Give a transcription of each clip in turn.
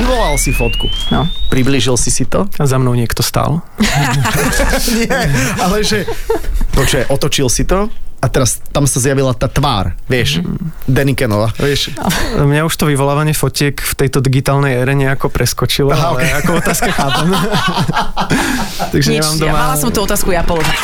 vyvolal si fotku. No. Priblížil si si to? A za mnou niekto stál. Nie, ale že... Počkaj, otočil si to a teraz tam sa zjavila tá tvár, vieš, Danny Kenova, vieš. Mňa už to vyvolávanie fotiek v tejto digitálnej ére nejako preskočilo, Aha, ale ok. ako otázka chápem. Takže Nič, nemám ja doma... mala som tú otázku ja položiť.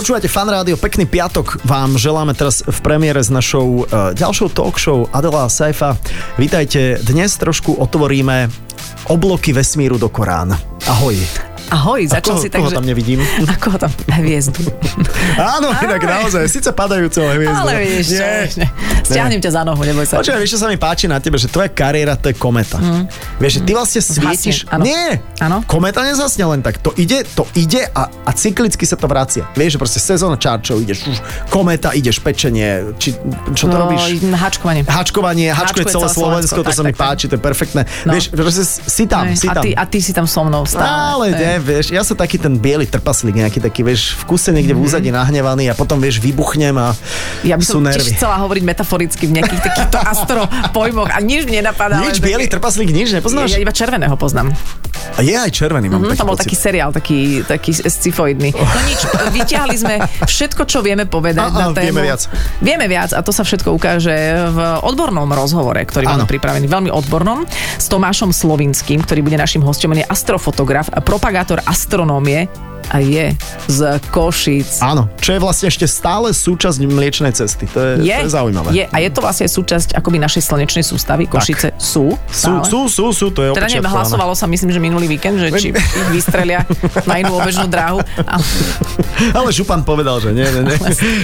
Počúvate Fan Rádio, pekný piatok vám želáme teraz v premiére s našou uh, ďalšou talk show Adela Saifa. Vítajte, dnes trošku otvoríme obloky vesmíru do Korán. Ahoj. Ahoj, A začal koho, si tak, koho že... tam nevidím? Ako tam? Hviezdu. Áno, inak naozaj, síce padajúce hviezdy. Ale vieš čo, Nie. stiahnem ťa za nohu, neboj sa. Počkaj, vieš, čo sa mi páči na tebe, že tvoja kariéra to je kometa. Mm. Vieš, že ty vlastne svietiš... áno. Nie! Áno. Kometa nezasne len tak. To ide, to ide a, a cyklicky sa to vracia. Vieš, že proste sezóna čarčov, ideš už kometa, ideš pečenie, či, čo to no, robíš? Hačkovanie. Hačkovanie, hačkuje celé Slovensko, Slovensko, to tak, sa mi tak, tak. páči, to je perfektné. No. Vieš, že si tam, si a, tam. ty, a ty si tam so mnou stále. To nie, vieš, ja som taký ten biely trpaslík, nejaký taký, vieš, v kuse niekde v úzadí nahnevaný a potom, vieš, vybuchnem a Mhm. Ja by som nervy. tiež chcela hovoriť metaforicky v nejakých takýchto astro pojmoch a nič mi nenapadá. Nič, biely také- trpaslík, nič, nepoznáš? Ja iba červeného poznám. A je aj červený, mám Mm, taký tam bol pocit. taký seriál, taký, taký scifoidný. No nič, vyťahli sme všetko, čo vieme povedať A- a, na tému. vieme viac. Vieme viac a to sa všetko ukáže v odbornom rozhovore, ktorý máme pripravený, veľmi odbornom, s Tomášom Slovinským, ktorý bude našim hostom. On je astrofotograf, propagátor astronómie a je z Košic. Áno, čo je vlastne ešte stále súčasť mliečnej cesty. To je, Je, to je zaujímavé. Je, a je to vlastne súčasť akoby našej slnečnej sústavy. Košice sú. Sú, stále. sú, sú, sú, to je Teda neviem, hlasovalo sa myslím, že minulý víkend, že či ich vystrelia na inú obežnú dráhu. A, Ale Župan povedal, že nie, nie, nie.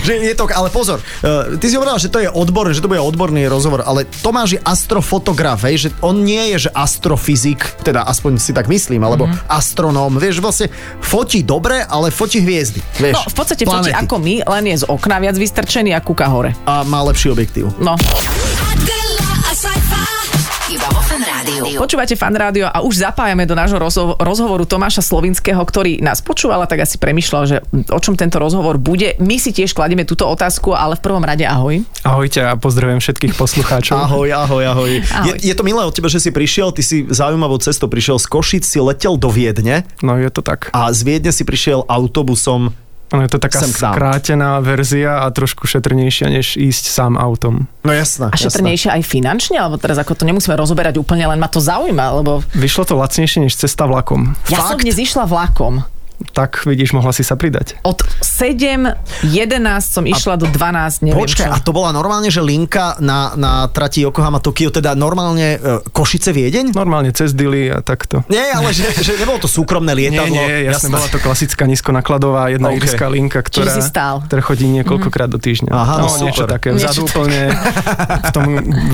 že je to, ale pozor, uh, ty si hovoril, že to je odborný, že to bude odborný rozhovor, ale Tomáš je astrofotograf, hej, že on nie je, že astrofyzik, teda aspoň si tak myslím, alebo Mhm. mm-hmm. astronóm, vieš, vlastne fotí dobre, ale fotí hviezdy, vieš. no, v podstate fotí planéty. ako my, len je z okna viac vystrčený a kúka hore. A má lepší objektív. No, Rádiu. počúvate fan rádio a už zapájame do nášho rozho- rozhovoru Tomáša Slovinského, ktorý nás počúval a tak asi premyšľal, že o čom tento rozhovor bude. My si tiež kladieme túto otázku, ale v prvom rade ahoj. Ahojte a pozdravujem všetkých poslucháčov. Ahoj, ahoj, ahoj. Ahoj. Je, je to milé od teba, že si prišiel, ty si zaujímavou cestou prišiel z Košic, si letel do Viedne No je to tak. a z Viedne si prišiel autobusom Ono je to taká Sem skrátená verzia a trošku šetrnejšia, než ísť sám autom. No jasné. A jasné. šetrnejšie aj finančne, alebo teraz ako to nemusíme rozoberať úplne, len ma to zaujíma, lebo Vyšlo to lacnejšie než cesta vlakom. ja som Fakt? dnes išla vlakom. Tak vidíš, mohla si sa pridať. Od 7, 11 som išla do 12, neviem Počkaj, čo. a to bola normálne, že linka na, na trati Yokohama Tokio, teda normálne e, Košice Viedeň? Normálne cez Dili a takto. Nie, ale že, že nebolo to súkromné Nie, lietadlo. nie, jasne, bola to klasická nízkonakladová jedna OK. okay. írska linka, ktorá, Čiže si stál. ktorá chodí niekoľkokrát do týždňa. Aha, no no, niečo super. také. Niečo Vzadu také. úplne v tom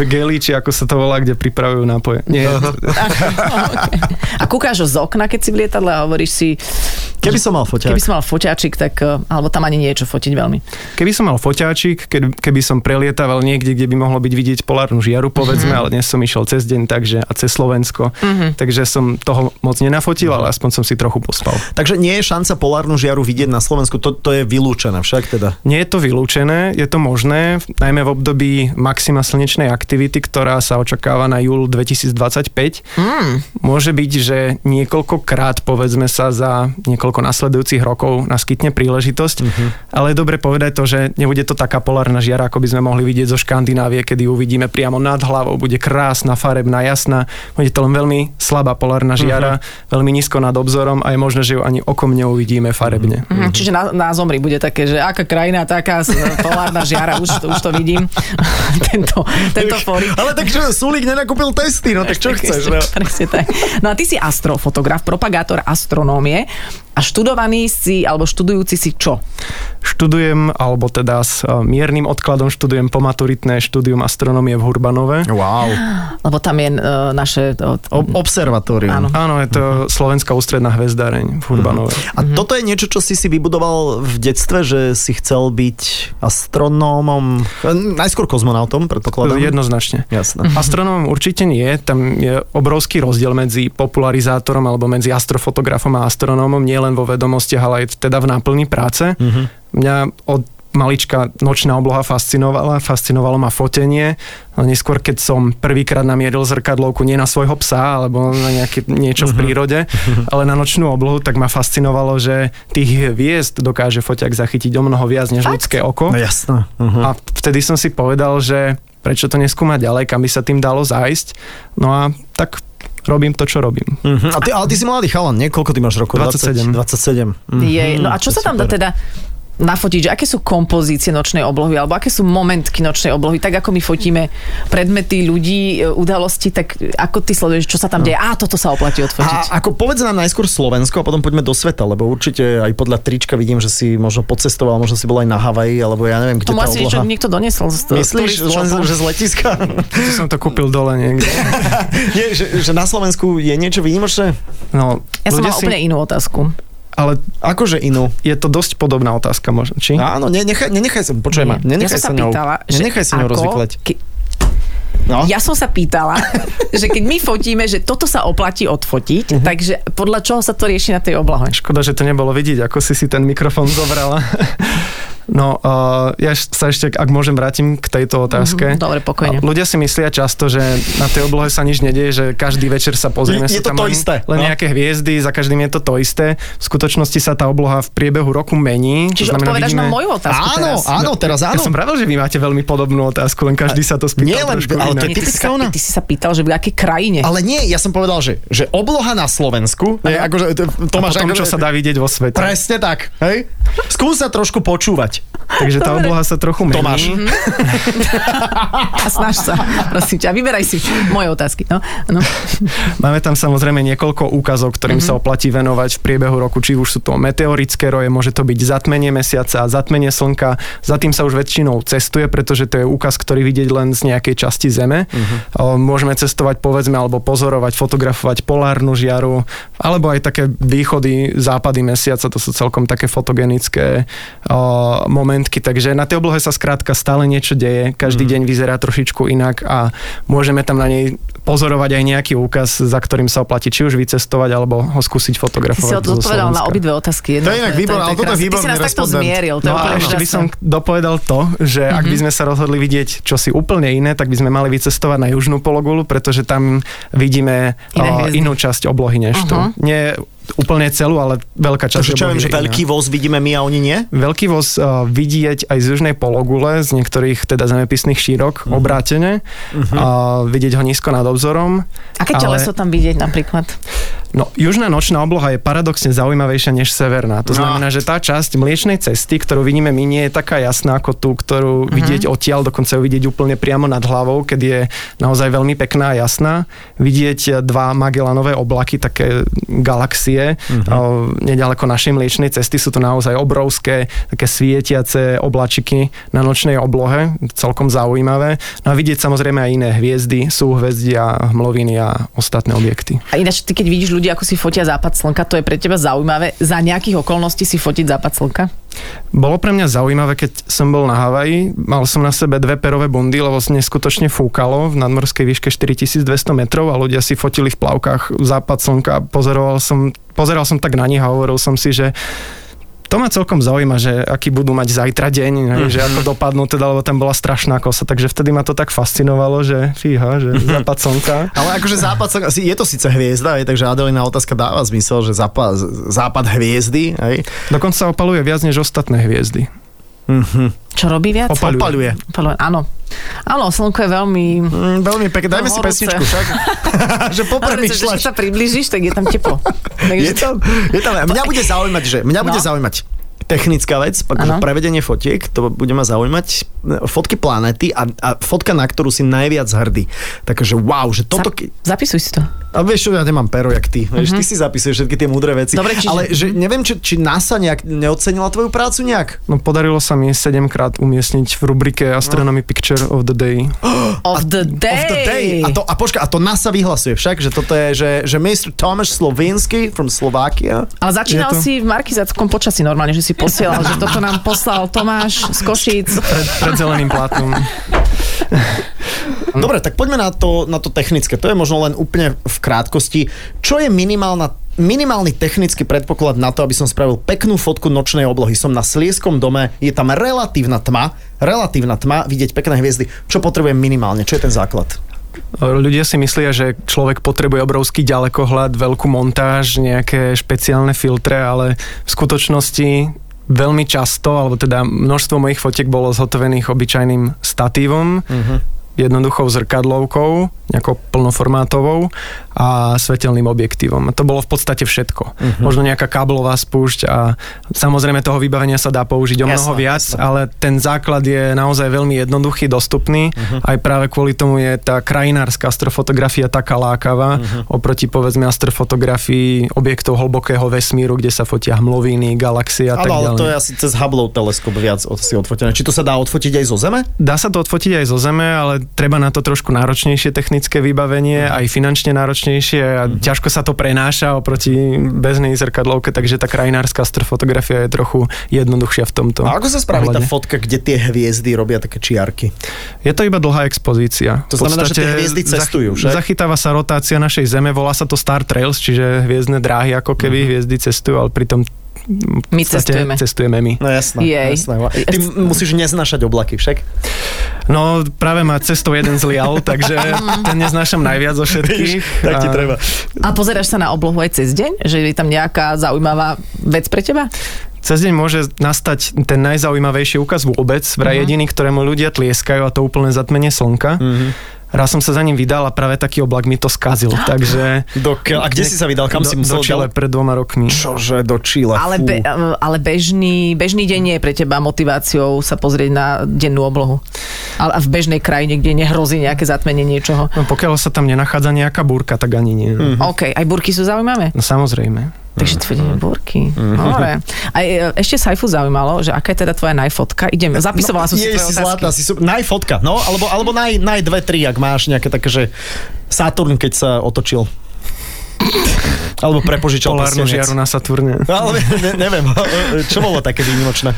geli, či ako sa to volá, kde pripravujú nápoje. Nie, A kúkáš z okna, keď si v lietadle a hovoríš si, Keby som mal foťák. keby som mal foťáčik, tak, eh, alebo tam ani niečo fotiť veľmi. Keby som mal foťáčik, keby, keby som prelietaval niekde, kde by mohlo byť vidieť polárnu žiaru, povedzme, Mhm. ale dnes som išiel cez deň takže, a cez Slovensko, takže som toho moc nenafotil, ale aspoň som si trochu pospal. Takže nie je šanca polárnu žiaru vidieť na Slovensku, to, to je vylúčené však teda. Nie je to vylúčené, je to možné, najmä v období maxima slnečnej aktivity, ktorá sa očakáva na júl 2025. Mm. Môže byť, že niekoľkokrát, povedzme sa, za niekoľko nasledujúcich rokov naskytne príležitosť, mm-hmm. ale je dobre povedať to, že nebude to taká polárna žiara, ako by sme mohli vidieť zo Škandinávie, kedy ju uvidíme priamo nad hlavou, bude krásna, farebná, jasná, bude to len veľmi slabá polárna žiara, mm-hmm. veľmi nízko nad obzorom a je možné, že ju ani okom neuvidíme farebne. Mhm. Čiže na, na zomri bude také, že aká krajina, taká s- polárna žiara, už to, už to vidím. tento, tento fórik. Ale takže Sulík nenakúpil testy, no tak čo chceš? No? Presne tak. No a ty si astrofotograf, propagátor astronómie. A študovaný si, alebo študujúci si čo? Študujem, alebo teda s uh, miernym odkladom študujem pomaturitné štúdium astronómie v Hurbanove. Wow. Lebo tam je uh, naše... Uh, O- observatórium. Áno. Áno, je to Slovenská ústredná hvezdáreň v Hurbanove. A toto je niečo, čo si si vybudoval v detstve, že si chcel byť astronómom, e, najskôr kozmonautom, predpokladám. Jednoznačne. Jasné. Astronómom určite nie, tam je obrovský rozdiel medzi popularizátorom alebo medzi astrofotografom a astronómom, nie len vo vedomostiach, ale aj teda v náplni práce. Mňa od malička nočná obloha fascinovala, fascinovalo ma fotenie. A neskôr, keď som prvýkrát namieril zrkadlovku nie na svojho psa alebo na nejaké, niečo v prírode, ale na nočnú oblohu, tak ma fascinovalo, že tých hviezd dokáže foťak zachytiť o mnoho viac než Fakt? ľudské oko. No jasné. Uh-huh. A vtedy som si povedal, že prečo to neskúmať ďalej, kam by sa tým dalo zájsť. No a tak robím to, čo robím. Uh-huh. A ty, ale ty si mladý chalan, nie? Koľko ty máš rokov? 27. 27. Uh-huh. Je, no a čo sa tam dá teda nafotiť, že aké sú kompozície nočnej oblohy, alebo aké sú momentky nočnej oblohy, tak ako my fotíme predmety ľudí, e, udalosti, tak ako ty sleduješ, čo sa tam deje? Á, toto sa oplatí odfotiť. A ako povedz nám najskôr Slovensko a potom poďme do sveta, lebo určite aj podľa trička vidím, že si možno podcestoval, možno si bol aj na Havaji, alebo ja neviem, kde To tá asi niečo obloha. niekto doniesol z z Myslíš, len, že z letiska? To som to kúpil dole niekde. Nie, že, že na Slovensku je niečo výnimočné? No, Ja som ľudia mala úplne inú otázku. Ale Akože inú. je to dosť podobná otázka možno, či? Áno, ne, nechaj, nenechaj sa, počuj ma, nenechaj ja som sa ňou, pýtala, nenechaj sa ňou rozvykleť. Ke, No. ja som sa pýtala, že keď my fotíme, že toto sa oplatí odfotiť, Mhm. takže podľa čoho sa to rieši na tej oblohe? Škoda, že to nebolo vidieť, ako si si ten mikrofón zobrala. No, uh, ja sa ešte, ak môžem, vrátim k tejto otázke. Mhm, dobre, pokojne. A Ľudia si myslia často, že na tej oblohe sa nič nedieje, že každý večer sa pozrieme. Je- je to tam to len, isté, Len no. nejaké hviezdy, za každým je to to isté. V skutočnosti sa tá obloha v priebehu roku mení. Čiže odpovedaš na moju otázku Áno, teraz. áno, teraz Ja áno. som pravil, že vy máte veľmi podobnú otázku, len každý sa to spýtal Nie len- ale to je ty, sa, ona. ty si sa pýtal, že v akej krajine. Ale nie, ja som povedal, že, že obloha na Slovensku, je, akože, to, to A máš potom, akože, čo sa dá vidieť vo svete. Presne tak, hej? Skús sa trošku počúvať. Takže tá Dobre. obloha sa trochu mení. Tomáš. A snaž sa, prosím ťa, vyberaj si moje otázky. No, no. Máme tam samozrejme niekoľko úkazov, ktorým Mhm. mm-hmm. sa oplatí venovať v priebehu roku, či už sú to meteorické roje, môže to byť zatmenie mesiaca, zatmenie slnka. Za tým sa už väčšinou cestuje, pretože to je úkaz, ktorý vidieť len z nejakej časti Zeme. Mhm. Mm-hmm. Môžeme cestovať povedzme alebo pozorovať, fotografovať polárnu žiaru, alebo aj také východy, západy mesiaca, to sú celkom také fotogenické momentky. Takže na tej oblohe sa skrátka stále niečo deje, každý Mhm. deň vyzerá trošičku inak a môžeme tam na nej pozorovať aj nejaký úkaz, za ktorým sa oplatí či už vycestovať, alebo ho skúsiť Ty si fotografovať. odpovedal na obidve otázky. To je inak výborné, ale toto je krásne. Ty si výborný nás takto zmieril. To je No a ešte by som dopovedal to, že ak Mhm. by sme sa rozhodli vidieť čosi úplne iné, tak by sme mali vycestovať na južnú pologulu, pretože tam vidíme uh, hviezdy. inú časť oblohy než tu. Uh-huh. Nie úplne celú, ale veľká časť Takže čo viem, že veľký voz vidíme my a oni nie? Veľký voz uh, vidieť aj z južnej pologule, z niektorých teda zemepisných šírok, Mhm. obrátene, a vidieť ho nízko nad obzorom. Aké ale- teleso tam vidieť napríklad? No, južná nočná obloha je paradoxne zaujímavejšia než severná. To No. znamená, že tá časť mliečnej cesty, ktorú vidíme my, nie je taká jasná ako tú, ktorú Mhm. vidieť odtiaľ, dokonca ju vidieť úplne priamo nad hlavou, keď je naozaj veľmi pekná a jasná. Vidieť dva Magellanové oblaky, také galaxie, mm-hmm. nedaleko našej mliečnej cesty sú to naozaj obrovské, také svietiace oblačiky na nočnej oblohe, celkom zaujímavé. No a vidieť samozrejme aj iné hviezdy, súhvezdia, hmloviny a ostatné objekty. A ináč, ty keď vidíš ľudí, ako si fotia západ slnka, to je pre teba zaujímavé. Za nejakých okolností si fotiť západ slnka? Bolo pre mňa zaujímavé, keď som bol na Havaji, mal som na sebe dve perové bundy, lebo neskutočne fúkalo v nadmorskej výške 4200 metrov a ľudia si fotili v plavkách západ slnka. Pozoroval som, pozeral som tak na nich a hovoril som si, že to ma celkom zaujíma, že aký budú mať zajtra deň, mm. že ako dopadnú teda, lebo tam bola strašná kosa, takže vtedy ma to tak fascinovalo, že fíha, že západ slnka. Ale akože západ, asi je to síce hviezda, hej, takže Adelina otázka dáva zmysel, že západ, západ hviezdy, hej. Dokonca opaluje viac než ostatné hviezdy. Čo robí viac? Opaľuje. Opaľuje. Opaľuje, Áno. Áno, slnko je veľmi... Mm, veľmi pekne, dajme No, si pesničku však. že Ale keď popremýšľaš. sa približíš, tak je tam teplo. Je Takže... tam, je tam, mňa bude zaujímať, že mňa bude No. zaujímať technická vec, akože prevedenie fotiek, to bude ma zaujímať. Fotky planety a, a fotka, na ktorú si najviac hrdý. Takže wow, že toto... Za- ke- Zapisuj si to. A vieš čo, ja nemám pero, jak ty. Vieš, ty si zapisuješ všetky tie múdre veci. Dobre, čiže- Ale že neviem, či, či NASA nejak neocenila tvoju prácu nejak? No podarilo sa mi 7 krát umiestniť v rubrike Astronomy Picture of the Day. Of the day. Of the day. A to, a počka, a to NASA vyhlasuje však, že toto je, že, že Mr. Tomáš Slovinsky from Slovakia. Ale začínal to- si v markizáckom počasí normálne, že si posielal, že toto nám poslal Tomáš z Košíc. Pred, pred zeleným plátom. Dobre, tak poďme na to, na to technické. To je možno len úplne v krátkosti. Čo je minimálna minimálny technický predpoklad na to, aby som spravil peknú fotku nočnej oblohy. Som na Slieskom dome, je tam relatívna tma, relatívna tma, vidieť pekné hviezdy. Čo potrebujem minimálne? Čo je ten základ? Ľudia si myslia, že človek potrebuje obrovský ďalekohľad, veľkú montáž, nejaké špeciálne filtre, ale v skutočnosti veľmi často, alebo teda množstvo mojich fotiek bolo zhotovených obyčajným statívom, jednoduchou zrkadlovkou, nejakou plnoformátovou a svetelným objektívom. To bolo v podstate všetko. Možno nejaká káblová spúšť a samozrejme toho vybavenia sa dá použiť o mnoho Jasné, viac, jasné. ale ten základ je naozaj veľmi jednoduchý, dostupný. Aj práve kvôli tomu je tá krajinárska astrofotografia taká lákavá oproti povedzme astrofotografii objektov hlbokého vesmíru, kde sa fotia hmloviny, galaxie a tak Áno, ale ďalej. to je asi cez Hubble teleskop viac od, si odfotené. Či to sa dá odfotiť aj zo Zeme? Dá sa to odfotiť aj zo Zeme, ale treba na to trošku náročnejšie technické vybavenie, aj finančne náročnejšie a ťažko sa to prenáša oproti bežnej zrkadlovke, takže tá krajinárska astrofotografia je trochu jednoduchšia v tomto. A ako sa spraví tá ohľade. fotka, kde tie hviezdy robia také čiarky? Je to iba dlhá expozícia. To znamená, že tie hviezdy cestujú, však? Zachytáva sa rotácia našej Zeme, volá sa to Star Trails, čiže hviezdne dráhy, ako keby Mhm. hviezdy cestujú, ale pritom My cestujeme. cestujeme my. No jasné. Jej. jasné. Ty musíš neznášať oblaky však. No práve ma cestou jeden zlial, takže ten neznášam najviac zo všetkých. tak ti A- treba. A pozeráš sa na oblohu aj cez deň? Že je tam nejaká zaujímavá vec pre teba? Cez deň môže nastať ten najzaujímavejší úkaz vôbec, vraj jediný, ktorému ľudia tlieskajú a to úplne zatmenie slnka. Raz som sa za ním vydal a práve taký oblak mi to skazil, takže... Do, ke- a kde si sa vydal? Kam do, si musel do Chile pred dvoma rokmi. Čože, do Chile. Ale, fú. be, ale bežný, bežný deň nie je pre teba motiváciou sa pozrieť na dennú oblohu. Ale v bežnej krajine, kde nehrozí nejaké zatmenie niečoho. No, pokiaľ sa tam nenachádza nejaká búrka, tak ani nie. Mhm. OK, aj burky sú zaujímavé? No samozrejme. Takže to vedenie burky. Dobre. A e, ešte Saifu zaujímalo, že aká je teda tvoja najfotka. Idem, zapisovala som si je tvoje si zlatá, si super. Naj fotka, no, alebo, alebo naj, naj dve, tri, ak máš nejaké také, že Saturn, keď sa otočil. Alebo prepožičal Polárnu žiaru na Saturne. No, ale ne, neviem, čo bolo také výnimočné?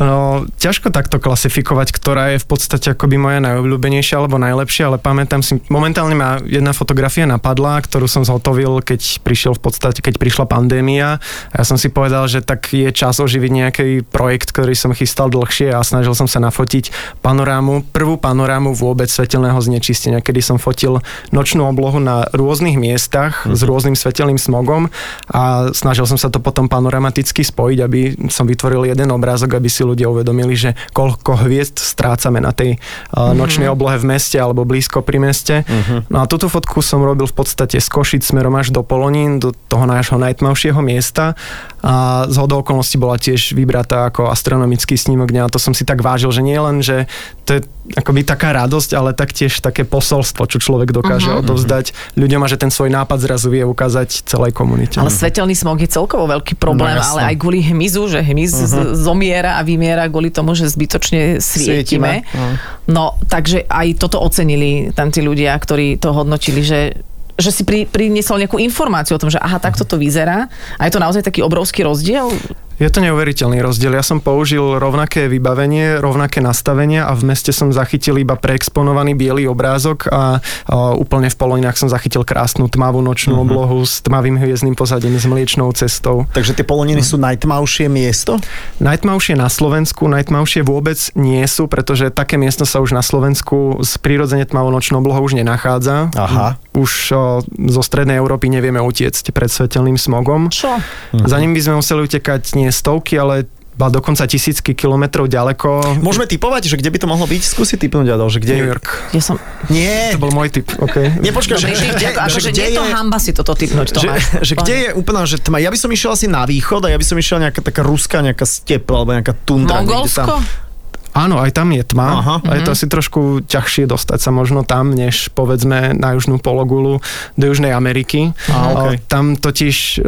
No, ťažko takto klasifikovať, ktorá je v podstate akoby moja najobľúbenejšia alebo najlepšia, ale pamätám si, momentálne ma jedna fotografia napadla, ktorú som zhotovil, keď prišiel v podstate, keď prišla pandémia. Ja som si povedal, že tak je čas oživiť nejaký projekt, ktorý som chystal dlhšie a snažil som sa nafotiť panorámu, prvú panorámu vôbec svetelného znečistenia, kedy som fotil nočnú oblohu na rôznych miestach s rôznym svetelným smogom a snažil som sa to potom panoramaticky spojiť, aby som vytvoril jeden obrázok, aby si ľudia uvedomili, že koľko hviezd strácame na tej uh, nočnej oblohe v meste alebo blízko pri meste. No a túto fotku som robil v podstate z Košic smerom až do Polonín, do toho nášho najtmavšieho miesta a z hodou okolností bola tiež vybratá ako astronomický snímok dňa a to som si tak vážil, že nie len, že to je akoby taká radosť, ale taktiež také posolstvo, čo človek dokáže odovzdať ľuďom a že ten svoj nápad zrazu vie ukázať celej komunite. Ale svetelný smog je celkovo veľký problém, No, ale aj kvôli hmyzu, že hmyz uh-huh. zomiera a vymiera kvôli tomu, že zbytočne svietime. Svietime, No, takže aj toto ocenili tam tí ľudia, ktorí to hodnotili, že že si pri, priniesol nejakú informáciu o tom, že aha, takto to vyzerá. A je to naozaj taký obrovský rozdiel? Je to neuveriteľný rozdiel. Ja som použil rovnaké vybavenie, rovnaké nastavenia a v meste som zachytil iba preexponovaný biely obrázok a, a úplne v Poloninách som zachytil krásnu tmavú nočnú uh-huh. oblohu s tmavým hviezdnym pozadím, s mliečnou cestou. Takže tie poloniny sú najtmavšie miesto? Najtmavšie na Slovensku, najtmavšie vôbec nie sú, pretože také miesto sa už na Slovensku s prirodzene tmavou nočnou oblohou už nenachádza. Aha. Už o, zo strednej Európy nevieme utiecť pred svetelným smogom. Čo? Za ním by sme museli utekať nie stovky, ale ba dokonca tisícky kilometrov ďaleko. Môžeme typovať, že kde by to mohlo byť? Skúsi typnúť, Adol, že kde New. York. Ja som... Nie, To bol môj typ, OK. nepočkaj, že, Dobre, že, že, kde, ako, že, že kde nie je to hamba si toto typnúť, že, Tomáš. že kde je úplná, že tma. Ja by som išiel asi na východ a ja by som išiel nejaká taká ruská, nejaká step, alebo nejaká tundra. Mongolsko? Tam. Áno, aj tam je tma Aha. a je to asi trošku ťažšie dostať sa možno tam, než povedzme na južnú pologulu do Južnej Ameriky. Á, okej. O, Tam totiž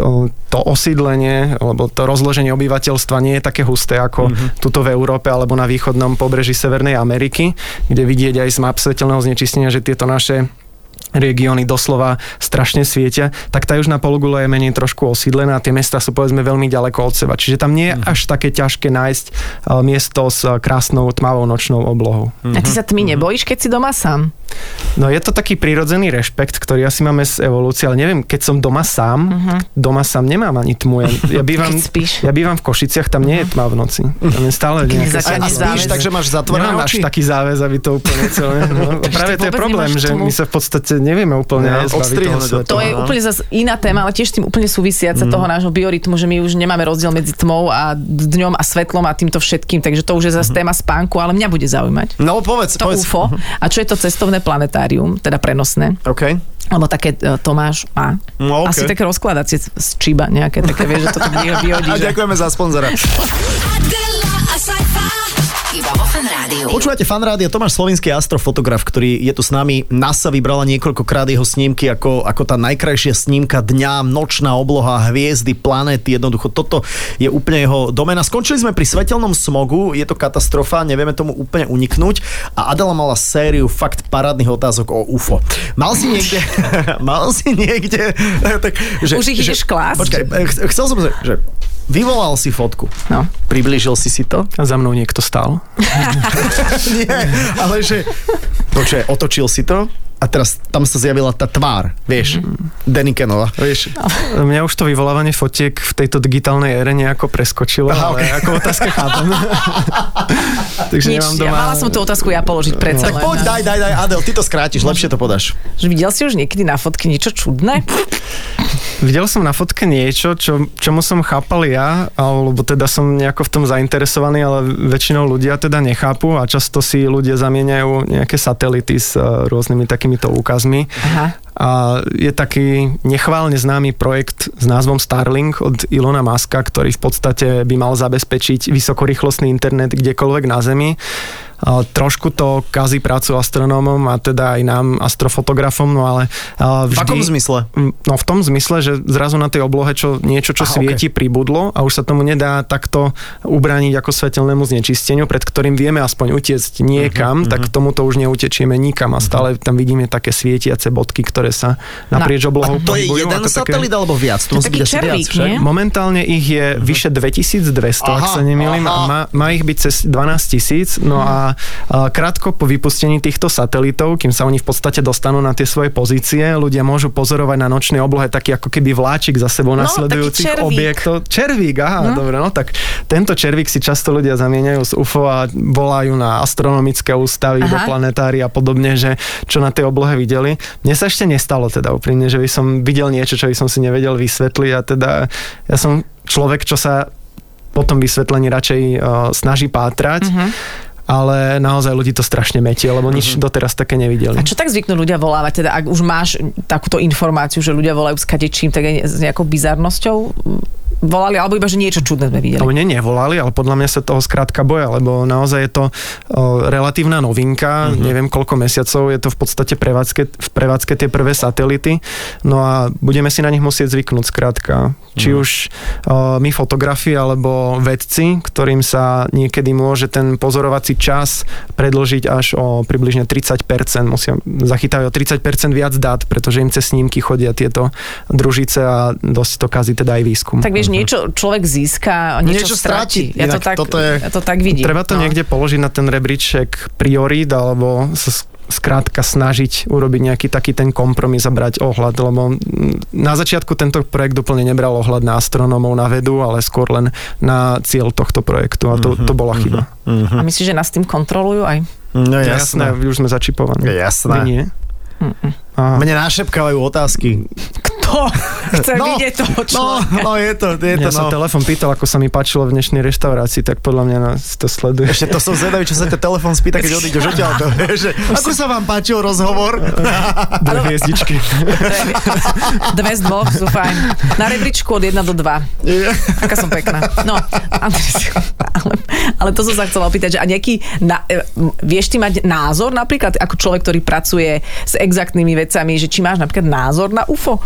to osídlenie, alebo to rozloženie obyvateľstva nie je také husté ako tuto v Európe alebo na východnom pobreží Severnej Ameriky, kde vidieť aj z map svetelného znečistenia, že tieto naše regióny doslova strašne svietia, tak tá južná pologula je menej trošku osídlená a tie mesta sú povedzme veľmi ďaleko od seba. Čiže tam nie je až také ťažké nájsť eh, miesto s eh, krásnou tmavou nočnou oblohou. A ty sa tmy nebojíš, keď si doma sám? No je to taký prirodzený rešpekt, ktorý asi máme z evolúcie, ale neviem, keď som doma sám, doma sám nemám ani tmu. Ja, ja, bývam, ja bývam v Košiciach, tam nie je tma v noci. Tam je stále nejaké A, spíš, takže máš zatvorené až oči? taký záväz, aby to úplne celé... No, práve to je problém, že tmu. my sa v podstate nevieme úplne Ne, odstrihnúť od sveta. To je Áno. úplne zase iná téma, ale tiež s tým úplne súvisiaca toho nášho biorytmu, že my už nemáme rozdiel medzi tmou a dňom a svetlom a týmto všetkým, takže to už je zase téma spánku, ale mňa bude zaujímať. No povedz, To povedz. UFO. A čo je to cestovné planetárium, teda prenosné? OK. Lebo také e, Tomáš má. No, Asi OK. také rozkladacie z čiba nejaké, také vieš, že to tak vy- vyhodí. A Že... ďakujeme za sponzora. Adela, a Počúvate fan rádio, Tomáš Slovinský astrofotograf, ktorý je tu s nami. NASA vybrala niekoľkokrát jeho snímky ako, ako tá najkrajšia snímka dňa, nočná obloha, hviezdy, planéty. Jednoducho toto je úplne jeho domena. Skončili sme pri svetelnom smogu, je to katastrofa, nevieme tomu úplne uniknúť. A Adela mala sériu fakt parádnych otázok o UFO. Mal si niekde, mal si niekde, tak, že, Už ich ideš klásť? Počkaj, ch- chcel som, že- že vyvolal si fotku. No. Priblížil si si to? A za mnou niekto stal. Nie, ale že... Počkaj, otočil si to a teraz tam sa zjavila tá tvár, vieš, Denikenova, vieš. Mňa už to vyvolávanie fotiek v tejto digitálnej ére nejako preskočilo, Aha, ale ako otázka chápem. Takže Nič, nemám ja doma... mala som tú otázku ja položiť predsa Tak len. poď, daj, daj, daj, Adel, ty to skrátiš, lepšie to podáš. Že videl si už niekedy na fotke niečo čudné? Videl som na fotke niečo, čo, čomu som chápal ja, alebo teda som nejako v tom zainteresovaný, ale väčšinou ľudia teda nechápu a často si ľudia zamieňajú nejaké satelity s eh, rôznymi takýmito úkazmi. Aha. A je taký nechválne známy projekt s názvom Starlink od Ilona Maska, ktorý v podstate by mal zabezpečiť vysokorýchlostný internet kdekoľvek na Zemi. A trošku to kazí prácu astronómom a teda aj nám, astrofotografom, no ale V vždy... akom zmysle? Mm, No v tom zmysle, že zrazu na tej oblohe čo, niečo, čo Aha, svieti, pribudlo a už sa tomu nedá takto ubrániť ako svetelnému znečisteniu, pred ktorým vieme aspoň utiecť niekam, tak tomuto už neutečieme nikam a stále tam vidíme také svietiace bodky, ktoré sa naprieč A oblohou to je pohybujú jeden ako také- satelit alebo viac? To To je taký viac, červík, nie? Momentálne ich je vyše 2200, ak Aha, sa nemýlim, a má, má ich byť cez 12 tisíc. No a, a krátko po vypustení týchto satelitov, kým sa oni v podstate dostanú na tie svoje pozície, ľudia môžu pozorovať na nočnej oblohe taký ako keby vláčik za sebou No, nasledujúcich červík. objektov. Červík, aha, no. dobre, no tak tento červík si často ľudia zamieňajú s UFO a volajú na astronomické ústavy, Aha. do planetári a podobne, že čo na tej oblohe videli. Mne sa ešte nestalo teda úprimne, že by som videl niečo, čo by som si nevedel vysvetliť a teda ja som človek, čo sa po tom vysvetlení radšej uh, snaží pátrať, Mhm. Ale naozaj ľudí to strašne metie, lebo nič doteraz také nevideli. A čo tak zvyknú ľudia volávať? Teda ak už máš takúto informáciu, že ľudia volajú s kadečím, tak aj s nejakou bizarnosťou volali, alebo iba, že niečo čudné sme videli. Nie, nevolali, ale podľa mňa sa toho skrátka boja, lebo naozaj je to o, relatívna novinka, uh-huh. neviem koľko mesiacov, je to v podstate prevádzke, v prevádzke tie prvé satelity, no a budeme si na nich musieť zvyknúť skrátka. Či už o, my fotografi alebo vedci, ktorým sa niekedy môže ten pozorovací čas predložiť až o približne 30%, musia zachytajú o 30% viac dát, pretože im cez snímky chodia tieto družice a dosť to kazí teda aj výskum. Tak vieš, niečo človek získa, niečo, Niečo stratí. Ja to, tak, toto je- ja to tak vidím. Treba to no. niekde položiť na ten rebríček priorít, alebo sa s- skrátka snažiť urobiť nejaký taký ten kompromis a brať ohľad, lebo na začiatku tento projekt úplne nebral ohľad na astronómov, na vedu, ale skôr len na cieľ tohto projektu a to, to bola chyba. A myslíš, že nás tým kontrolujú aj? No Jasné, jasné. už sme začipovaní. Jasné. Vy nie? Aha. Mne našepkávajú otázky. Kto chce No, vidieť toho No, človeka? no je to, je to, Ja no. telefon pýtal, ako sa mi páčilo v dnešnej reštaurácii, tak podľa mňa nás to sleduje. Ešte to som zvedavý, čo sa ťa telefon spýta, keď odídeš odtiaľ. To, že, ako sa vám páčil rozhovor? Dve hviezdičky. Dve z dvoch sú fajn. Na rebríčku od 1 do 2. Aká som pekná. No, Andres, ale, Ale to som sa chcela opýtať, že a nejaký, na, e, vieš ty mať názor napríklad ako človek, ktorý pracuje s exaktnými vecami, že či máš napríklad názor na UFO?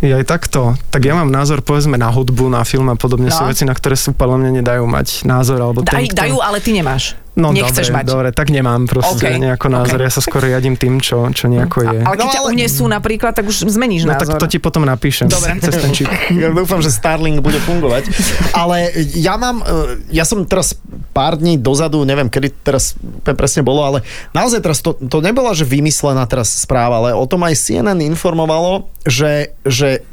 Je aj takto. Tak ja mám názor povedzme na hudbu, na film a podobne No. sú veci, na ktoré sú podľa mňa nedajú mať názor. Alebo Daj, ten, kto- dajú, ale ty nemáš. No Nechceš dobre, mať. dobre, tak nemám proste OK, nejako názor. OK. Ja sa skoro jadím tým, čo, čo nejako je. Ale keď No, ťa ale- unesú napríklad, tak už zmeníš No názor. tak to ti potom napíšem Dobre. cez ten čip. Ja dúfam, že Starlink bude fungovať. Ale ja mám, e, ja som teraz pár dní dozadu, neviem, kedy teraz presne bolo, ale naozaj teraz to, to nebola, že vymyslená teraz správa, ale o tom aj CNN informovalo, že, že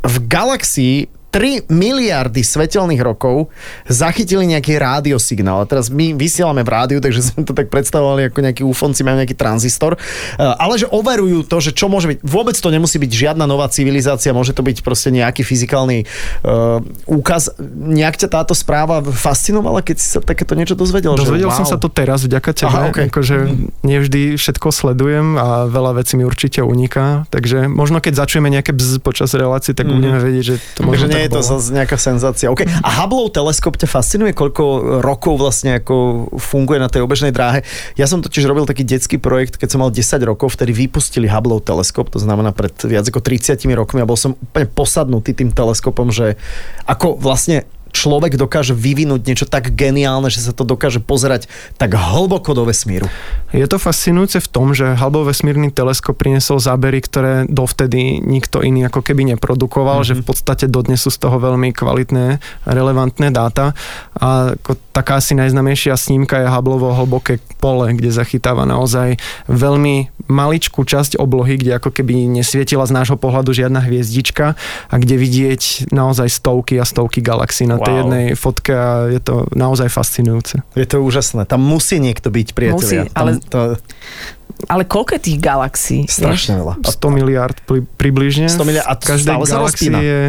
v galaxii 3 miliardy svetelných rokov zachytili nejaký rádiosignál. A teraz my vysielame v rádiu, takže sme to tak predstavovali ako nejakí ufonci, majú nejaký tranzistor. E, Ale že overujú to, že čo môže byť. Vôbec to nemusí byť žiadna nová civilizácia, môže to byť proste nejaký fyzikálny uh, úkaz. Nejak ťa táto správa fascinovala, keď si sa takéto niečo dozvedel? Dozvedel že, som sa to teraz vďaka tebe, Aha, okej. akože nevždy všetko sledujem a veľa vecí mi určite uniká, takže možno keď začujeme nejaké bzz počas relácie, tak budeme vedieť, že to Takže možno nie je to zase nejaká senzácia. Okay. A Hubbleov teleskop ťa fascinuje? Koľko rokov vlastne ako funguje na tej obežnej dráhe? Ja som totiž robil taký detský projekt, keď som mal 10 rokov, vtedy vypustili Hubbleov teleskop, to znamená pred viac ako 30 rokmi a bol som úplne posadnutý tým teleskopom, že ako vlastne človek dokáže vyvinúť niečo tak geniálne, že sa to dokáže pozerať tak hlboko do vesmíru. Je to fascinujúce v tom, že Hubble vesmírny teleskop priniesol zábery, ktoré dovtedy nikto iný ako keby neprodukoval, mm-hmm. že v podstate dodnes sú z toho veľmi kvalitné, relevantné dáta. A ako taká asi najznamejšia snímka je Hubbleovo hlboké pole, kde zachytáva naozaj veľmi maličkú časť oblohy, kde ako keby nesvietila z nášho pohľadu žiadna hviezdička a kde vidieť naozaj stovky a stovky galaxií na tej Wow. jednej fotke a je to naozaj fascinujúce. Je to úžasné. Tam musí niekto byť, priatelia. Musí, ale- Tam, to, Ale koľko je tých galaxií? strašne veľa. 100 miliard pri, približne. 100 miliard- a každej galaxii je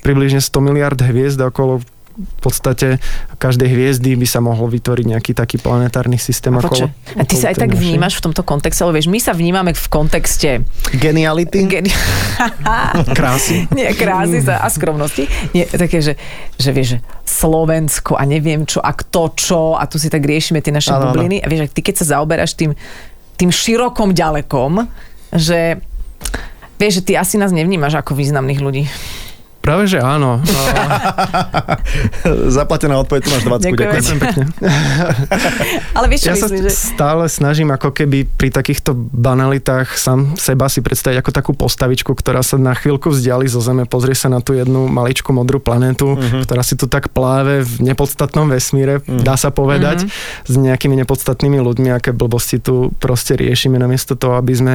približne 100 miliard hviezd okolo v podstate každej hviezdy by sa mohol vytvoriť nejaký taký planetárny systém A, okolo. a ty sa aj tak našej. vnímaš v tomto kontexte, lebo vieš, my sa vnímame v kontexte Geniality? geni- Krásy. Nie, krásy sa a skromnosti. Nie, také, že, že vieš, že Slovensko a neviem čo a kto čo a tu si tak riešime tie naše áno. bubliny a vieš, ty keď sa zaoberáš tým, tým širokom ďalekom, že vieš, že ty asi nás nevnímaš ako významných ľudí. Práve, že áno. Zaplatená odpoveď, tu máš 20. Ďakujem. Ďakujem. Pekne. Ale vieš, čo Ja sa myslím, že... stále snažím ako keby pri takýchto banalitách sám seba si predstaviť ako takú postavičku, ktorá sa na chvíľku vzdiali zo Zeme, pozrie sa na tú jednu maličku modrú planetu, Mhm. ktorá si tu tak pláve v nepodstatnom vesmíre, dá sa povedať, s nejakými nepodstatnými ľuďmi, aké blbosti tu proste riešime, namiesto toho, aby sme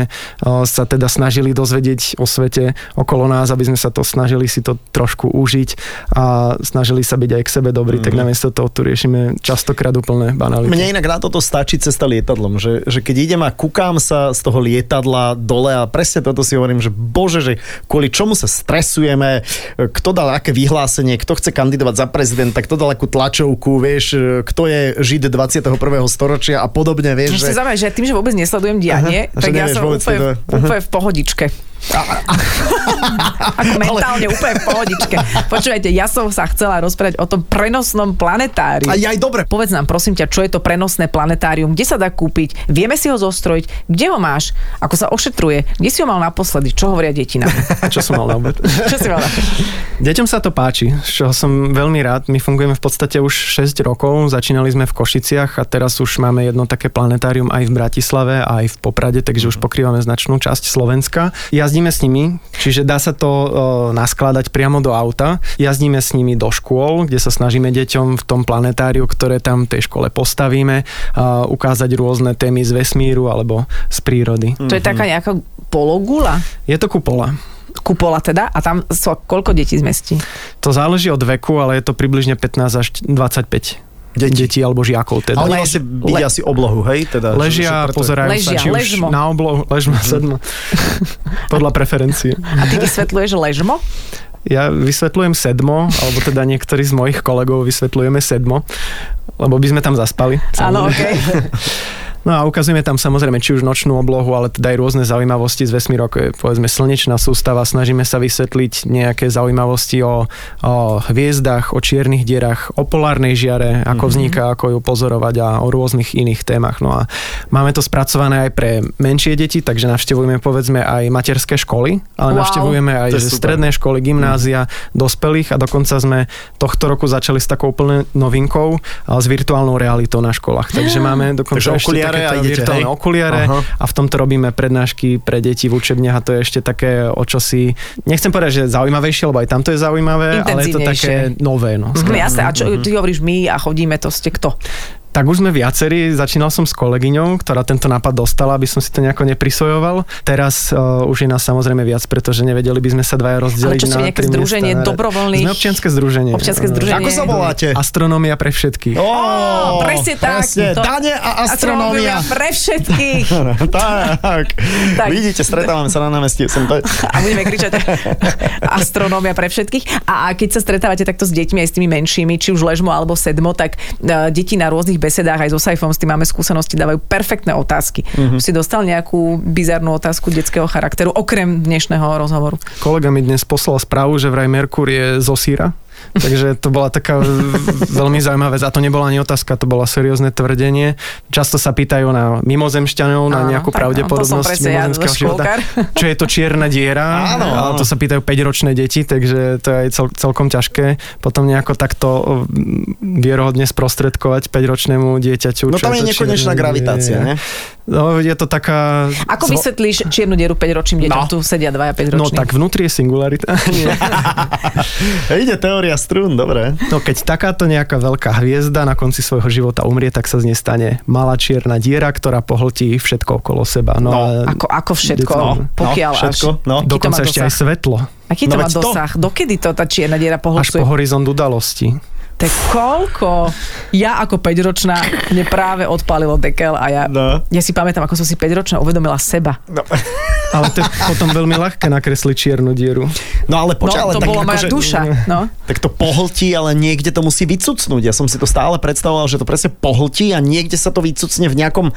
sa teda snažili dozvedieť o svete okolo nás, aby sme sa to snažili si to trošku užiť a snažili sa byť aj k sebe dobrí, tak namiesto toho tu riešime častokrát úplné banality. Mne inak na toto stačí cesta lietadlom, že, že keď idem a kúkam sa z toho lietadla dole a presne toto si hovorím, že bože, že kvôli čomu sa stresujeme, kto dal aké vyhlásenie, kto chce kandidovať za prezidenta, kto dal akú tlačovku, vieš, kto je žid 21. storočia a podobne, vieš, Že... že... Že tým, že vôbec nesledujem dianie, Aha, tak ja som úplne, úplne v pohodičke. Ako mentálne úplne v pohodičke. Počúvajte, ja som sa chcela rozprávať o tom prenosnom planetáriu. A aj dobre, Povedz nám prosím ťa, čo je to prenosné planetárium, kde sa dá kúpiť, vieme si ho zostrojiť, kde ho máš, ako sa ošetruje, kde si ho mal naposledy, čo hovoria deti nám. A čo som mal na obed? Čo si mal? Deťom sa to páči, čoho som veľmi rád. My fungujeme v podstate už 6 rokov, začínali sme v Košiciach a teraz už máme jedno také planetárium aj v Bratislave, aj v Poprade, takže už pokrývame značnú časť Slovenska. Jazdíme s nimi, čiže dá sa to uh, naskladať priamo do auta. Jazdíme s nimi do škôl, kde sa snažíme deťom v tom planetáriu, ktoré tam v tej škole postavíme, uh, ukázať rôzne témy z vesmíru alebo z prírody. To je taká nejaká pologula, Je to kupola. kupola teda, a tam so, koľko detí zmestí? To záleží od veku, ale je to približne 15 až 25. Deti. Detí alebo žiakov teda. a oni vlastne vidia si oblohu, hej? Teda, Ležia, že- že pozerajú sa, Ležia, či ležmo. už na oblohu, ležmo, sedmo. Podľa preferencie. A ty vysvetľuješ ležmo? Ja vysvetľujem sedmo, alebo teda niektorí z mojich kolegov vysvetľujeme sedmo, lebo by sme tam zaspali. Áno, okej. No a ukazujeme tam samozrejme či už nočnú oblohu, ale teda aj rôzne zaujímavosti z vesmíru, ako je povedzme slnečná sústava. Snažíme sa vysvetliť nejaké zaujímavosti o, o hviezdach, o čiernych dierach, o polárnej žiare, ako Mhm. vzniká, ako ju pozorovať a o rôznych iných témach. No a máme to spracované aj pre menšie deti, takže navštevujeme povedzme aj materské školy, ale Wow. navštevujeme aj stredné školy, gymnázia, dospelých a dokonca sme tohto roku začali s takou úplne novinkou a s virtuálnou realitou na školách. Takže máme dokonca Takže okuliare a idete, virtuálne hej? okuliare Aha. a v tomto robíme prednášky pre deti v učebniach a to je ešte také o čosi, nechcem povedať, že zaujímavejšie, lebo aj tamto je zaujímavé, ale je to také nové. No, No jasné, a čo, Mhm. ty hovoríš my a chodíme, to ste kto? Tak už sme viacerí, začínal som s kolegyňou, ktorá tento nápad dostala, aby som si to nejako neprisvojoval. Teraz uh, už je nás samozrejme viac, pretože nevedeli by sme sa dvaja rozdeliť Ale čo na nejaké združenie miesta. dobrovoľných- Sme občianske združenie. Občianske združenie. Ako sa voláte? Astronómia pre všetkých. Ó, presne tak. Presne, To- dane a astronómia. pre všetkých. tak. Tak. Vidíte, stretávame sa na námestí. Som to... A budeme kričať astronómia pre všetkých. A keď sa stretávate takto s deťmi aj s tými menšími, či už ležmo alebo sedmo, tak uh, deti na rôznych besedách aj so Saifom, s tým máme skúsenosti, dávajú perfektné otázky. Mhm. Si dostal nejakú bizarnú otázku detského charakteru, okrem dnešného rozhovoru. Kolega mi dnes poslal správu, že vraj Merkur je zo síra. Takže to bola taká veľmi zaujímavá vec. A to nebola ani otázka, to bolo seriózne tvrdenie. Často sa pýtajú na mimozemšťanov, na Áno, nejakú tak, pravdepodobnosť mimozemského života. Čo je to čierna diera, Áno, ale to sa pýtajú 5-ročné deti, takže to je aj cel, celkom ťažké. Potom nejako takto mm, vierohodne sprostredkovať 5-ročnému dieťaťu. No čo tam je nekonečná gravitácia, diera. No, je to taká... Ako vysvetlíš čiernu dieru 5-ročným deťom? No. Tu sedia dvaja 5 No roční. tak vnútri je singularita. Ide teória strún, dobre. No keď takáto nejaká veľká hviezda na konci svojho života umrie, tak sa z nej stane malá čierna diera, ktorá pohltí všetko okolo seba. No, No, a Ako, ako všetko, No, pokiaľ no, všetko, až... no. Dokonca ešte aj dosah? svetlo. Aký to No má veď to. dosah? Dokedy to tá čierna diera Až pohľcuje? po horizont udalosti. Tak koľko? Ja ako 5-ročná mne práve odpálilo dekel a ja, No. ja si pamätám, ako som si 5-ročná uvedomila seba. No, Ale to je potom veľmi ľahké nakresliť čiernu dieru. no ale No, počkaj, ale to tak bola moja akože- duša. No. Tak to pohltí, ale niekde to musí vycucnúť. Ja som si to stále predstavoval, že to presne pohltí a niekde sa to vycucne v nejakom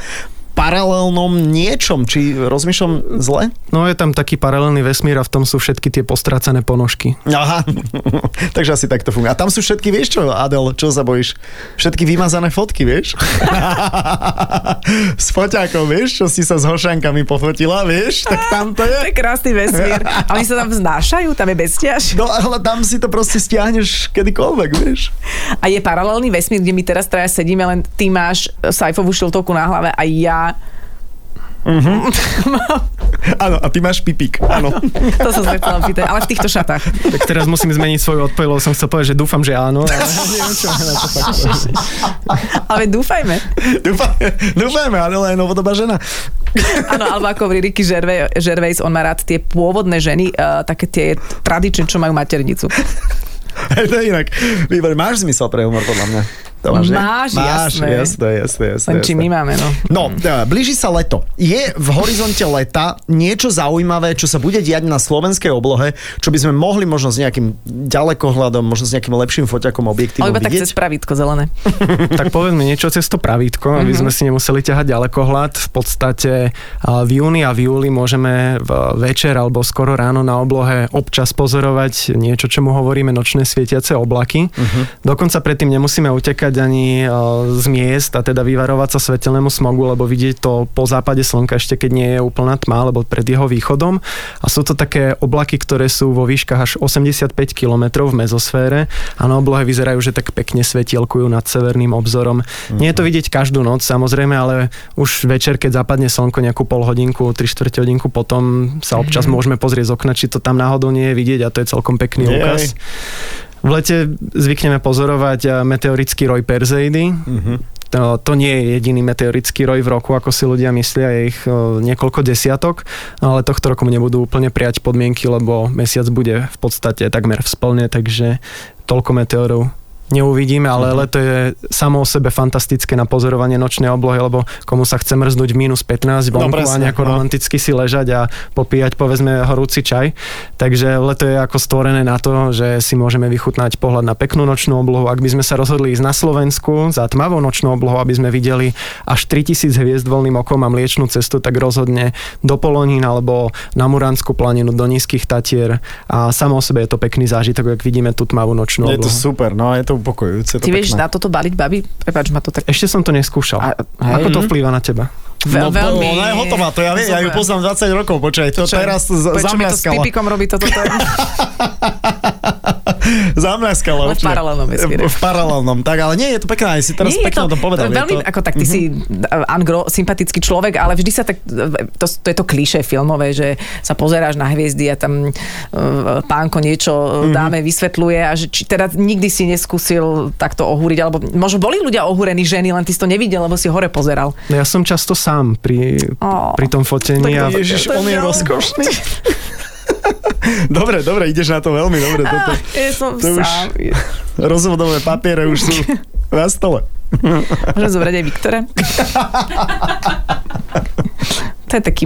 paralelnom niečom. Či rozmýšľam zle? No je tam taký paralelný vesmír a v tom sú všetky tie postrácané ponožky. Aha, takže asi takto funguje. A tam sú všetky, vieš čo, Adel, čo sa bojíš? Všetky vymazané fotky, vieš? S foťákom, vieš, čo si sa s hošankami pofotila, vieš? Tak tam to To je. je krásny vesmír. A oni sa tam vznášajú, tam je bestiaž. No ale tam si to proste stiahneš kedykoľvek, vieš? A je paralelný vesmír, kde my teraz traja sedíme, len ty máš Saifovú šiltovku na hlave a ja... Áno, a ty máš pipík, áno. To som sa chcela pýtať, ale v týchto šatách. Tak teraz musím zmeniť svoju odpoveď, lebo som chcel povedať, že dúfam, že áno. Ale neviem, čo na to fakt. Ale dúfajme. Dúfajme, dúfajme, Adela je novodobá žena. Áno, alebo ako hovorí Ricky Gervais, Gervais, on má rád tie pôvodné ženy, uh, také tie tradičné, čo majú maternicu. Hej, to je inak. Výborné, máš zmysel pre humor, podľa mňa. To máš, ne? Máš, máš jasné. jasné, jasné, jasné. Len či jasné. my máme, no. No, e, blíži sa leto. Je v horizonte leta niečo zaujímavé, čo sa bude diať na slovenskej oblohe, čo by sme mohli možno s nejakým ďalekohľadom, možno s nejakým lepším foťakom objektívom Ale iba tak cez pravítko zelené. tak povedme niečo cez to pravítko, aby sme si nemuseli ťahať ďalekohľad. V podstate a, v júni a v júli môžeme v večer alebo skoro ráno na oblohe občas pozorovať niečo, čomu hovoríme nočné svietiace oblaky. Dokonca predtým nemusíme utekať ani a, z miest a teda vyvarovať sa svetelnému smogu, lebo vidieť to po západe slnka ešte keď nie je úplná tma, alebo pred jeho východom. A sú to také oblaky, ktoré sú vo výškach až 85 km v mezosfére a na oblohe vyzerajú, že tak pekne svetielkujú nad severným obzorom. Nie je to vidieť každú noc, samozrejme, ale už večer, keď zapadne slnko nejakú pol hodinku, 3 čtvrte hodinku potom sa občas môžeme pozrieť z okna, či to tam náhodou nie je vidieť a to je celkom pekný Jej. úkaz. V lete zvykneme pozorovať a, meteorický roj Perseidy. To, to nie je jediný meteorický roj v roku, ako si ľudia myslia, je ich o, niekoľko desiatok, ale tohto roku nebudú úplne prijať podmienky, lebo mesiac bude v podstate takmer v splne, takže toľko meteorov neuvidíme, ale leto je samo o sebe fantastické na pozorovanie nočnej oblohy, lebo komu sa chce mrznúť minus 15 vonku No, presne, a nejako no. romanticky si ležať a popíjať povedzme horúci čaj. Takže leto je ako stvorené na to, že si môžeme vychutnať pohľad na peknú nočnú oblohu. Ak by sme sa rozhodli ísť na Slovensku za tmavou nočnou oblohou, aby sme videli až 3000 hviezd voľným okom a mliečnú cestu, tak rozhodne do Polonín alebo na Muranskú planinu, do nízkych Tatier a samo o sebe je to pekný zážitok, ak vidíme tú tmavú nočnú Je to oblohu. super, no je to upokojujúce. je to Ty vieš pekné. na toto baliť baby? Prepač, ma to tak... Ešte som to neskúšal. A- Ako hej. to vplýva na teba? Veľ, no, veľmi... Ona je hotová, to ja viem, ja ju poznám 20 rokov, počkaj, to Čo? teraz z- Počuj, mi to s zamľaskala. pipikom robí toto. Zamľaskala. Ale v paralelnom vesmíre. V paralelnom, tak, ale nie, je to pekné, aj si teraz Nie, pekne o tom povedal. je Veľmi, to... Ako tak ty si uh, angro, sympatický človek, ale vždy sa tak, to, to je to kliše filmové, že sa pozeráš na hviezdy a tam uh, pánko niečo Mhm. uh, dáme, vysvetľuje a že či teda nikdy si neskúsil takto ohúriť, alebo možno boli ľudia ohúrení ženy, len ty si to nevidel, lebo si hore pozeral. No ja som často sám pri, Ó. pri tom fotení. a, Ježiš, to on je rozkošný. dobre, dobre, ideš na to veľmi dobre. Toto. Ja som To už-. Rozvodové papiere už sú na stole. Môžem zobrať aj Viktora? to je taký...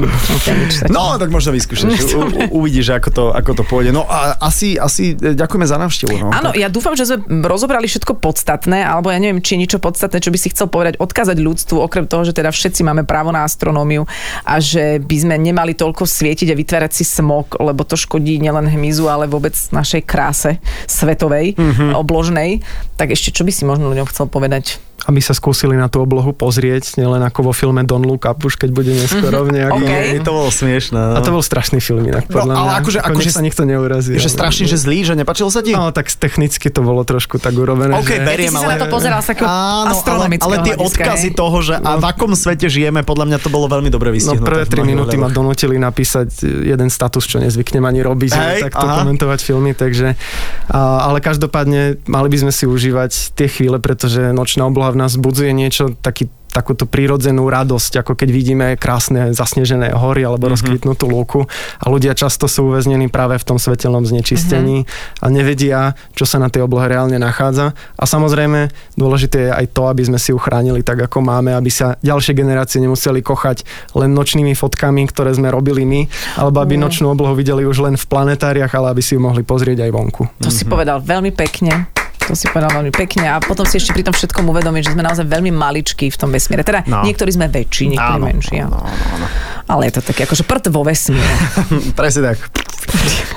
No, tak možno vyskúšaš. U, u, uvidíš, ako to, ako to pôjde. No a asi, asi e, ďakujeme za návštevu. No. Áno, ja dúfam, že sme rozobrali všetko podstatné, alebo ja neviem, či je niečo podstatné, čo by si chcel povedať, odkázať ľudstvu, okrem toho, že teda všetci máme právo na astronómiu a že by sme nemali toľko svietiť a vytvárať si smog, lebo to škodí nielen hmyzu, ale vôbec našej kráse svetovej, mm-hmm. obložnej. Tak ešte čo by si možno ľuďom chcel povedať? Aby sa skúsili na tú oblohu pozrieť, nielen ako vo filme Don't Look Up, už keď bude neskoro v nejakom... OK. Je to bolo smiešné. No. A to bol strašný film inak, podľa No, ale mňa. akože- Ako akože- sa nikto neurazí. Je, že strašne, že zlý, že nepačilo sa ti? No, tak technicky to bolo trošku tak urobené, OK, že... beriem, Ty si sa ale... na to pozeral z takého Áno, ale, astronomického ale tie odkazy toho, že a v akom svete žijeme, podľa mňa to bolo veľmi dobre No vystihnuté. prvé v 3 mnohých minúty ma donútili napísať jeden status, čo nezvyknem ani robiť, Hej, takto aha. komentovať filmy, takže a, ale každopádne mali by sme si užívať tie chvíle, pretože nočná obloha v nás budzuje niečo, taký takúto prírodzenú radosť, ako keď vidíme krásne zasnežené hory alebo mm-hmm. rozkvitnutú lúku a ľudia často sú uväznení práve v tom svetelnom znečistení mm-hmm. a nevedia, čo sa na tej oblohe reálne nachádza. A samozrejme dôležité je aj to, aby sme si ju chránili tak, ako máme, aby sa ďalšie generácie nemuseli kochať len nočnými fotkami, ktoré sme robili my, alebo aby Mm. nočnú oblohu videli už len v planetáriach, ale aby si ju mohli pozrieť aj vonku. To si povedal veľmi pekne. To si povedal veľmi pekne a potom si ešte pri tom všetkom uvedomiť, že sme naozaj veľmi maličkí v tom vesmíre. Teda No. no. niektorí sme väčší, niektorí Áno, menší. áno, áno, áno. Ale je to také akože prd vo vesmíre. Presne tak.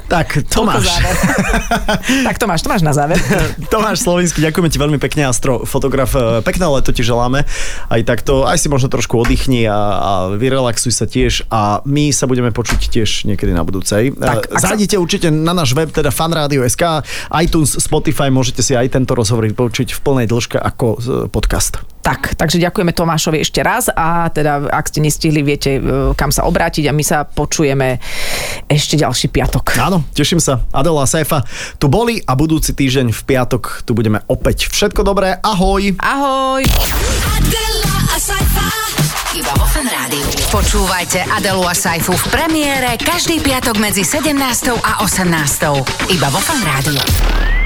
Tak, Tomáš. tak Tomáš, Tomáš na záver. Tomáš Slovinský, ďakujeme ti veľmi pekne, Astro, fotograf. e, Pekné leto ti želáme. Aj takto, aj si možno trošku oddychni a, a vyrelaxuj sa tiež. A my sa budeme počuť tiež niekedy na budúcej. Tak, Tak, ak sa- Zájdite určite na náš web, teda fanradio.sk, iTunes, Spotify, môžete si aj tento rozhovor vypočuť v plnej dĺžke ako e, podcast. Tak, takže ďakujeme Tomášovi ešte raz a teda ak ste nestihli, viete, e, kam sa obrátiť a my sa počujeme ešte ďalší piatok. Áno, teším sa. Adela a Saifa tu boli a budúci týždeň v piatok tu budeme opäť. Všetko dobré, ahoj! Ahoj! Adela, a sci-fi. Iba vo Fan Rádiu. Počúvajte Adelu a Saifu v premiére každý piatok medzi 17. a 18. Iba vo Fan Rádiu.